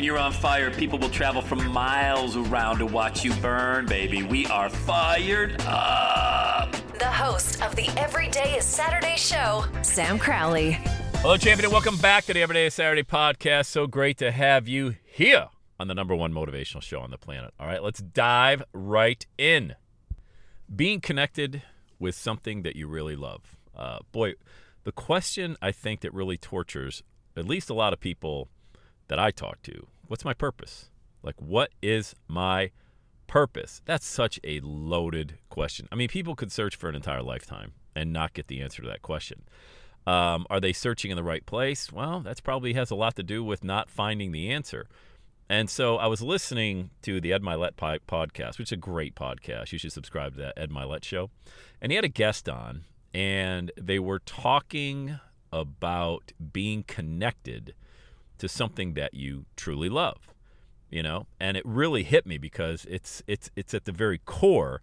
When you're on fire, people will travel from miles around to watch you burn, baby. We are fired up. The host of the Everyday is Saturday show, Sam Crowley. Hello, champion, and welcome back to the Everyday is Saturday podcast. So great to have you here on the number one motivational show on the planet. All right, let's dive right in. Being connected with something that you really love. Uh, boy, the question I think that really tortures at least a lot of people that I talk to what's my purpose? Like, what is my purpose? That's such a loaded question. I mean, people could search for an entire lifetime and not get the answer to that question. Um, are they searching in the right place? Well, that's probably has a lot to do with not finding the answer. And so I was listening to the Ed Mylett podcast, which is a great podcast. You should subscribe to that Ed Mylett show. And he had a guest on, and they were talking about being connected to something that you truly love. You know, and it really hit me because it's it's it's at the very core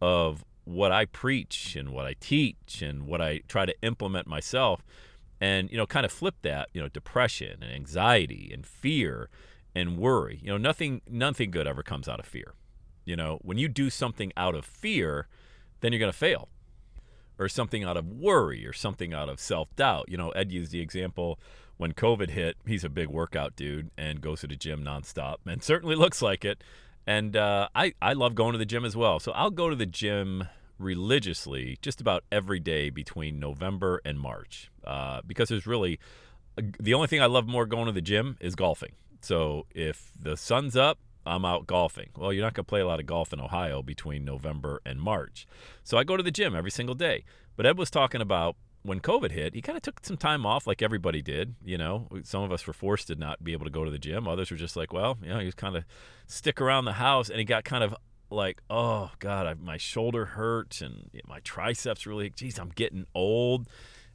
of what I preach and what I teach and what I try to implement myself and you know kind of flip that you know depression and anxiety and fear and worry. You know nothing nothing good ever comes out of fear. You know when you do something out of fear then you're going to fail or something out of worry or something out of self-doubt. You know ed used the example when covid hit he's a big workout dude and goes to the gym nonstop and certainly looks like it and uh, I, I love going to the gym as well so i'll go to the gym religiously just about every day between November and March uh, because there's really the only thing I love more going to the gym is golfing. So if the sun's up, I'm out golfing. Well, you're not going to play a lot of golf in Ohio between November and March. So I go to the gym every single day. But Ed was talking about when COVID hit, he kind of took some time off like everybody did. You know, some of us were forced to not be able to go to the gym. Others were just like, well, you know, he was kind of stick around the house and he got kind of like, oh God, I, my shoulder hurts and my triceps really, geez, I'm getting old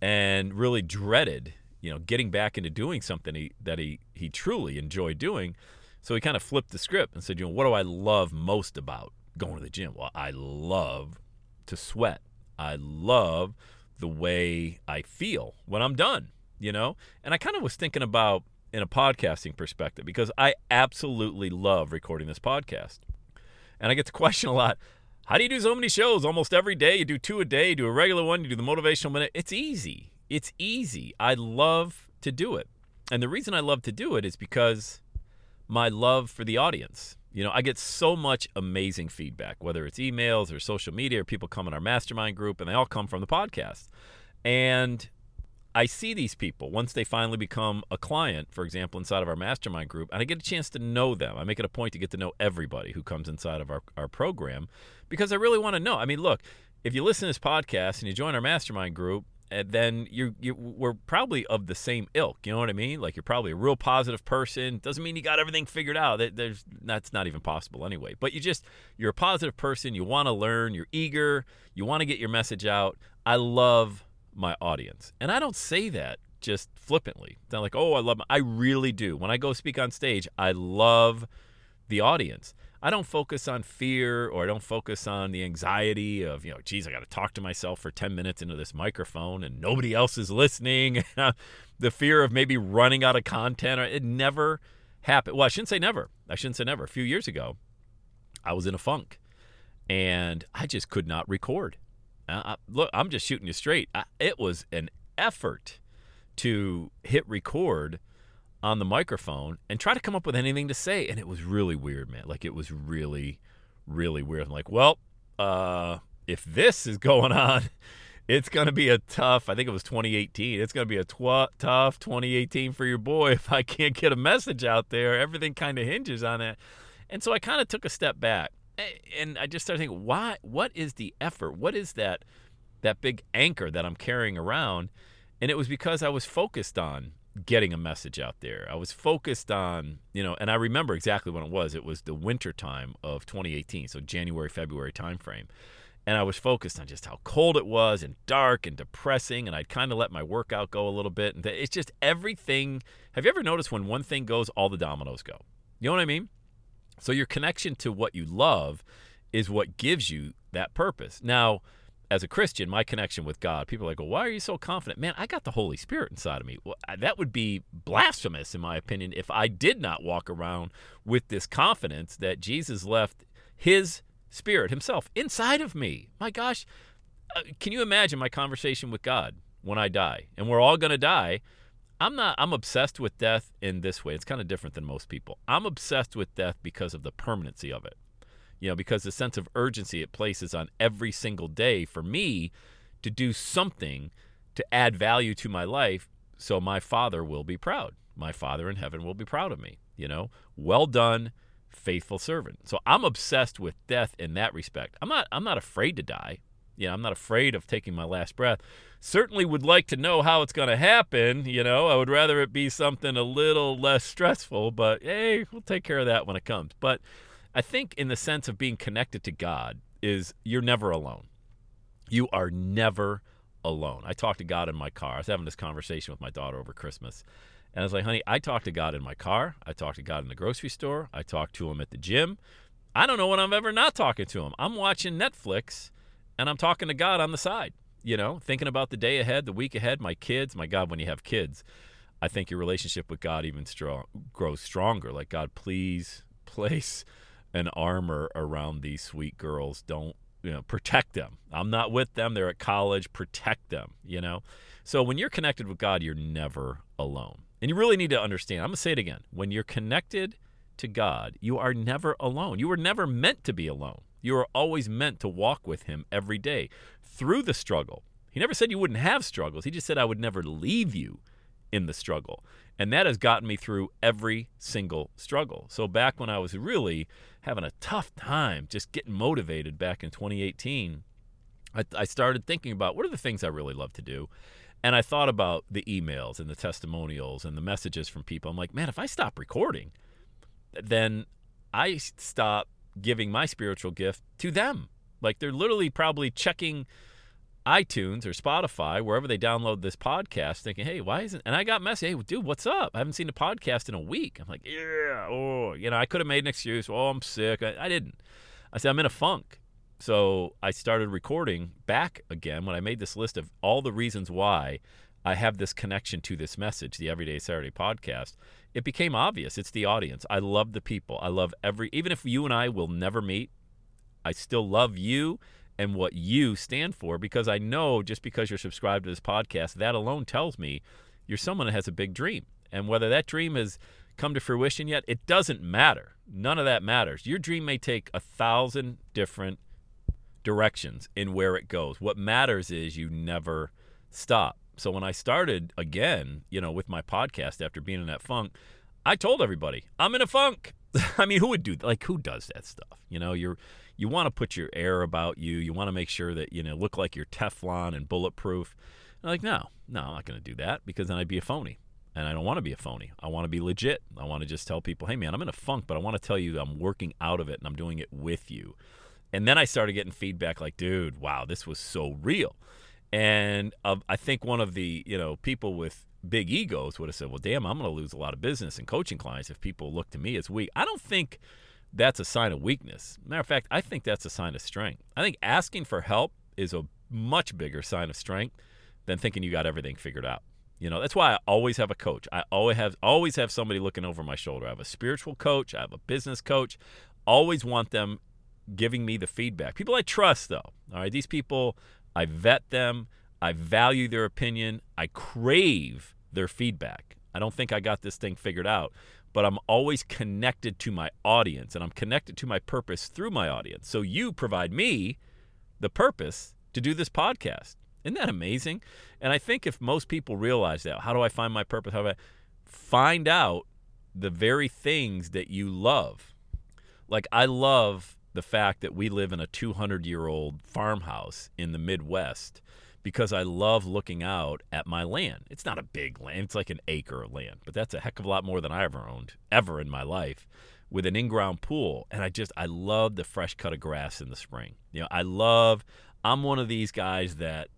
and really dreaded, you know, getting back into doing something he, that he, he truly enjoyed doing. So he kind of flipped the script and said, you know, what do I love most about going to the gym? Well, I love to sweat. I love the way I feel when I'm done, you know? And I kind of was thinking about in a podcasting perspective because I absolutely love recording this podcast. And I get the question a lot how do you do so many shows almost every day? You do two a day, you do a regular one, you do the motivational minute. It's easy. It's easy. I love to do it. And the reason I love to do it is because my love for the audience. You know, I get so much amazing feedback, whether it's emails or social media or people come in our mastermind group, and they all come from the podcast. And I see these people once they finally become a client, for example, inside of our mastermind group, and I get a chance to know them. I make it a point to get to know everybody who comes inside of our, our program because I really want to know. I mean, look, if you listen to this podcast and you join our mastermind group, and then you you we're probably of the same ilk. You know what I mean? Like you're probably a real positive person. Doesn't mean you got everything figured out. There's that's not even possible anyway. But you just you're a positive person. You want to learn. You're eager. You want to get your message out. I love my audience. And I don't say that just flippantly. It's not like, oh, I love my, I really do. When I go speak on stage, I love the audience. I don't focus on fear or I don't focus on the anxiety of, you know, geez, I got to talk to myself for 10 minutes into this microphone and nobody else is listening. the fear of maybe running out of content. It never happened. Well, I shouldn't say never. I shouldn't say never. A few years ago, I was in a funk and I just could not record. Uh, look, I'm just shooting you straight. I, it was an effort to hit record on the microphone and try to come up with anything to say, and it was really weird, man. Like it was really, really weird. I'm like, well, uh, if this is going on, it's going to be a tough. I think it was 2018. It's going to be a tw- tough 2018 for your boy if I can't get a message out there. Everything kind of hinges on it, and so I kind of took a step back And I just started thinking, why? What is the effort? What is that that big anchor that I'm carrying around? And it was because I was focused on getting a message out there. I was focused on, you know, and I remember exactly when it was. It was the winter time of 2018, so January, February timeframe. And I was focused on just how cold it was and dark and depressing. And I'd kind of let my workout go a little bit. And it's just everything. Have you ever noticed when one thing goes, all the dominoes go? You know what I mean? So your connection to what you love is what gives you that purpose. Now, as a Christian, my connection with God, people are like, well, why are you so confident? Man, I got the Holy Spirit inside of me. Well, that would be blasphemous, in my opinion, if I did not walk around with this confidence that Jesus left his spirit himself inside of me. My gosh, uh, can you imagine my conversation with God when I die? And we're all going to die. I'm not I'm obsessed with death in this way. It's kind of different than most people. I'm obsessed with death because of the permanency of it you know, because the sense of urgency it places on every single day for me to do something to add value to my life so my father will be proud. My father in heaven will be proud of me, you know. Well done, faithful servant. So I'm obsessed with death in that respect. I'm not I'm not afraid to die. You know, I'm not afraid of taking my last breath. Certainly would like to know how it's going to happen, you know. I would rather it be something a little less stressful, but hey, we'll take care of that when it comes. But I think in the sense of being connected to God is you're never alone. You are never alone. I talked to God in my car. I was having this conversation with my daughter over Christmas. And I was like, honey, I talk to God in my car. I talk to God in the grocery store. I talk to him at the gym. I don't know when I'm ever not talking to him. I'm watching Netflix and I'm talking to God on the side, you know, thinking about the day ahead, the week ahead, my kids. My God, when you have kids, I think your relationship with God even strong, grows stronger. Like, God, please place an armor around these sweet girls. Don't you know protect them. I'm not with them. They're at college. Protect them. You know. So when you're connected with God, you're never alone. And you really need to understand. I'm gonna say it again. When you're connected to God, you are never alone. You were never meant to be alone. You are always meant to walk with Him every day through the struggle. He never said you wouldn't have struggles. He just said I would never leave you in the struggle. And that has gotten me through every single struggle. So back when I was really having a tough time just getting motivated back in 2018, I, I started thinking about what are the things I really love to do. And I thought about the emails and the testimonials and the messages from people. I'm like, man, if I stop recording, then I stop giving my spiritual gift to them. Like they're literally probably checking iTunes or Spotify, wherever they download this podcast, thinking, hey, why isn't, and I got message, hey, dude, what's up? I haven't seen a podcast in a week. I'm like, yeah, oh, you know, I could have made an excuse. Oh, I'm sick. I, I didn't. I said, I'm in a funk. So I started recording back again when I made this list of all the reasons why I have this connection to this message, the Everyday Saturday podcast. It became obvious. It's the audience. I love the people. I love every, even if you and I will never meet, I still love you and what you stand for because I know just because you're subscribed to this podcast, that alone tells me you're someone that has a big dream. And whether that dream has come to fruition yet, it doesn't matter. None of that matters. Your dream may take a thousand different directions in where it goes. What matters is you never stop. So when I started again, you know, with my podcast after being in that funk, I told everybody, I'm in a funk. I mean, who would do that? like who does that stuff? You know, you're you want to put your air about you. You want to make sure that you know look like you're Teflon and bulletproof. And like, no, no, I'm not going to do that because then I'd be a phony, and I don't want to be a phony. I want to be legit. I want to just tell people, hey man, I'm in a funk, but I want to tell you I'm working out of it and I'm doing it with you. And then I started getting feedback like, dude, wow, this was so real. And uh, I think one of the you know people with big egos would have said, well, damn, I'm going to lose a lot of business and coaching clients if people look to me as weak. I don't think that's a sign of weakness. Matter of fact, I think that's a sign of strength. I think asking for help is a much bigger sign of strength than thinking you got everything figured out. You know, that's why I always have a coach. I always have always have somebody looking over my shoulder. I have a spiritual coach, I have a business coach. Always want them giving me the feedback. People I trust though. All right, these people I vet them, I value their opinion, I crave their feedback. I don't think I got this thing figured out, but I'm always connected to my audience and I'm connected to my purpose through my audience. So you provide me the purpose to do this podcast. Isn't that amazing? And I think if most people realize that, how do I find my purpose? How do I find out the very things that you love? Like I love the fact that we live in a 200 year old farmhouse in the Midwest because I love looking out at my land. It's not a big land, it's like an acre of land, but that's a heck of a lot more than I ever owned, ever in my life, with an in ground pool. And I just, I love the fresh cut of grass in the spring. You know, I love, I'm one of these guys that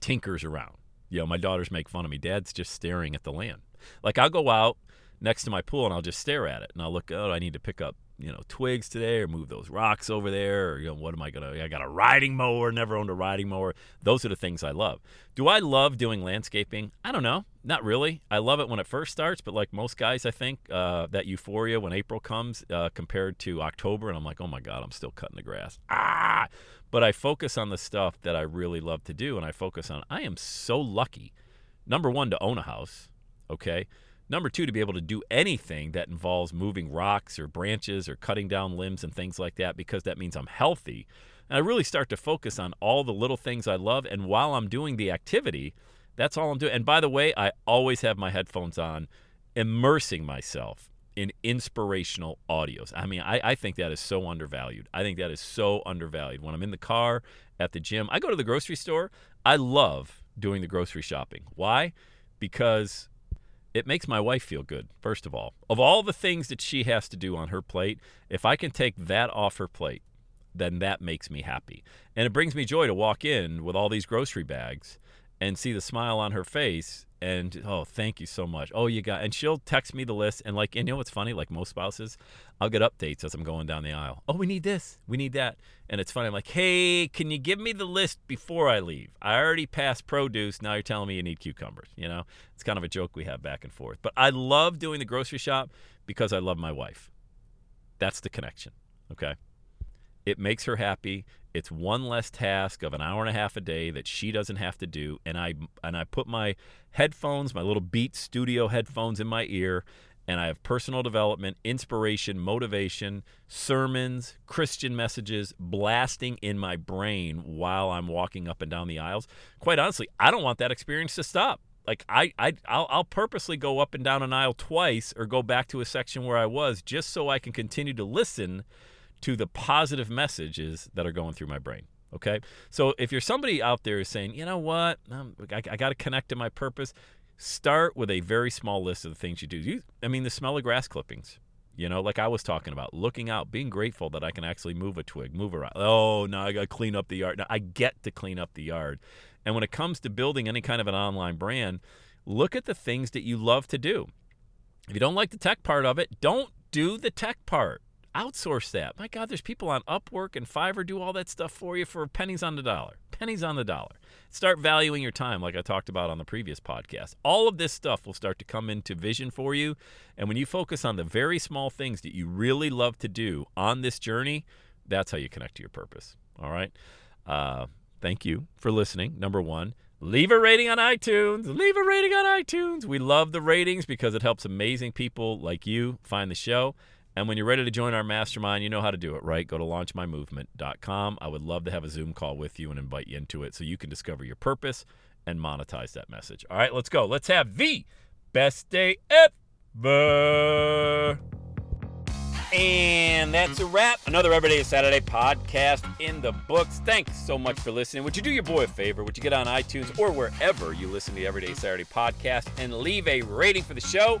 tinkers around. You know, my daughters make fun of me. Dad's just staring at the land. Like I'll go out next to my pool and I'll just stare at it. And I'll look, oh, I need to pick up you know twigs today or move those rocks over there? Or you know what am i gonna i got a riding mower never owned a riding mower. Those are the things i love. Do i love doing landscaping? I don't know. Not really. I love it when it first starts but like most guys i think uh, that euphoria when april comes uh, compared to october and i'm like oh my god i'm still cutting the grass. Ah! But i focus on the stuff that i really love to do and i focus on i am so lucky number one to own a house okay Number two, to be able to do anything that involves moving rocks or branches or cutting down limbs and things like that, because that means I'm healthy. And I really start to focus on all the little things I love. And while I'm doing the activity, that's all I'm doing. And by the way, I always have my headphones on, immersing myself in inspirational audios. I mean, I, I think that is so undervalued. I think that is so undervalued. When I'm in the car, at the gym, I go to the grocery store. I love doing the grocery shopping. Why? Because it makes my wife feel good, first of all. Of all the things that she has to do on her plate, if I can take that off her plate, then that makes me happy. And it brings me joy to walk in with all these grocery bags and see the smile on her face and oh thank you so much. Oh you got and she'll text me the list and like and you know what's funny? Like most spouses i'll get updates as i'm going down the aisle. Oh we need this. We need that. And it's funny i'm like hey can you give me the list before i leave? I already passed produce. Now you're telling me you need cucumbers you know? It's kind of a joke we have back and forth. But i love doing the grocery shop because i love my wife. That's the connection okay? It makes her happy it's one less task of an hour and a half a day that she doesn't have to do and i and i put my headphones my little beat studio headphones in my ear and i have personal development inspiration motivation sermons christian messages blasting in my brain while i'm walking up and down the aisles. Quite honestly i don't want that experience to stop. Like I, I I'll, I'll purposely go up and down an aisle twice or go back to a section where i was just so i can continue to listen to the positive messages that are going through my brain. Okay. So if you're somebody out there saying, you know what, um, I, I got to connect to my purpose, start with a very small list of the things you do. You, I mean, the smell of grass clippings. You know, like I was talking about, looking out, being grateful that I can actually move a twig, move around. Oh, now I got to clean up the yard. Now I get to clean up the yard. And when it comes to building any kind of an online brand, look at the things that you love to do. If you don't like the tech part of it, don't do the tech part outsource that. My God, there's people on Upwork and Fiverr do all that stuff for you for pennies on the dollar. Pennies on the dollar. Start valuing your time, like I talked about on the previous podcast. All of this stuff will start to come into vision for you. And when you focus on the very small things that you really love to do on this journey, that's how you connect to your purpose. All right. Uh, thank you for listening. Number one. Leave a rating on iTunes. Leave a rating on iTunes. We love the ratings because it helps amazing people like you find the show. And when you're ready to join our mastermind, you know how to do it, right? Go to launchmymovement.com. I would love to have a Zoom call with you and invite you into it so you can discover your purpose and monetize that message. All right, let's go. Let's have the best day ever. And that's a wrap. Another Everyday Saturday podcast in the books. Thanks so much for listening. Would you do your boy a favor? Would you get on iTunes or wherever you listen to the Everyday Saturday podcast and leave a rating for the show?